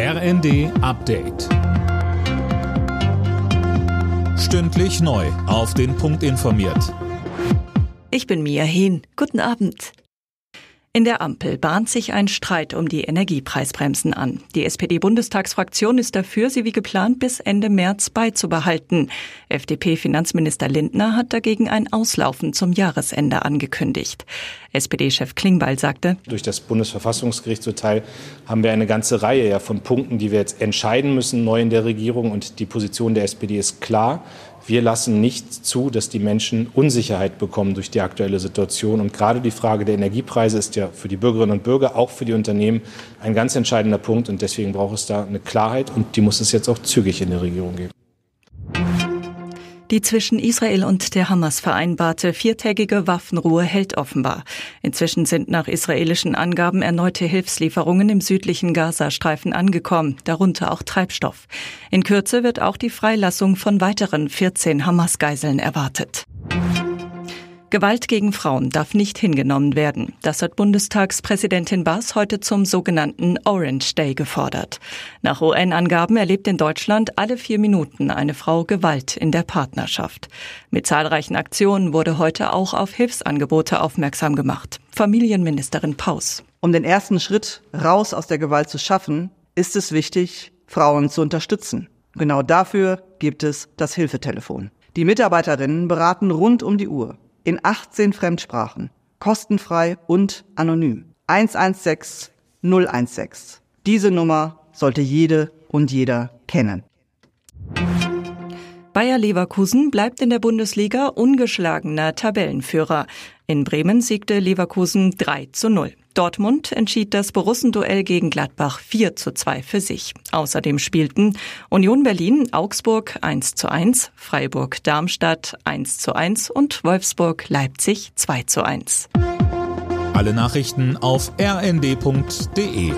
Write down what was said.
RND Update. Stündlich neu. Auf den Punkt informiert. Ich bin Mia Hehn. Guten Abend. In der Ampel bahnt sich ein Streit um die Energiepreisbremsen an. Die SPD-Bundestagsfraktion ist dafür, sie wie geplant bis Ende März beizubehalten. FDP-Finanzminister Lindner hat dagegen ein Auslaufen zum Jahresende angekündigt. SPD-Chef Klingbeil sagte, Durch das Bundesverfassungsgerichtsurteil haben wir eine ganze Reihe von Punkten, die wir jetzt entscheiden müssen, neu in der Regierung. Und die Position der SPD ist klar. Wir lassen nicht zu, dass die Menschen Unsicherheit bekommen durch die aktuelle Situation. Und gerade die Frage der Energiepreise ist ja für die Bürgerinnen und Bürger, auch für die Unternehmen, ein ganz entscheidender Punkt. Und deswegen braucht es da eine Klarheit. Und die muss es jetzt auch zügig in der Regierung geben. Die zwischen Israel und der Hamas vereinbarte viertägige Waffenruhe hält offenbar. Inzwischen sind nach israelischen Angaben erneute Hilfslieferungen im südlichen Gazastreifen angekommen, darunter auch Treibstoff. In Kürze wird auch die Freilassung von weiteren 14 Hamas-Geiseln erwartet. Gewalt gegen Frauen darf nicht hingenommen werden. Das hat Bundestagspräsidentin Baas heute zum sogenannten Orange Day gefordert. Nach UN-Angaben erlebt in Deutschland alle vier Minuten eine Frau Gewalt in der Partnerschaft. Mit zahlreichen Aktionen wurde heute auch auf Hilfsangebote aufmerksam gemacht. Familienministerin Paus. Um den ersten Schritt raus aus der Gewalt zu schaffen, ist es wichtig, Frauen zu unterstützen. Genau dafür gibt es das Hilfetelefon. Die Mitarbeiterinnen beraten rund um die Uhr in 18 Fremdsprachen, kostenfrei und anonym. 116 016. Diese Nummer sollte jede und jeder kennen. Bayer Leverkusen bleibt in der Bundesliga ungeschlagener Tabellenführer. In Bremen siegte Leverkusen 3 zu 0. Dortmund entschied das Borussenduell gegen Gladbach 4 zu 2 für sich. Außerdem spielten Union Berlin Augsburg 1 zu 1, Freiburg Darmstadt 1 zu 1 und Wolfsburg Leipzig 2 zu 1. Alle Nachrichten auf rnd.de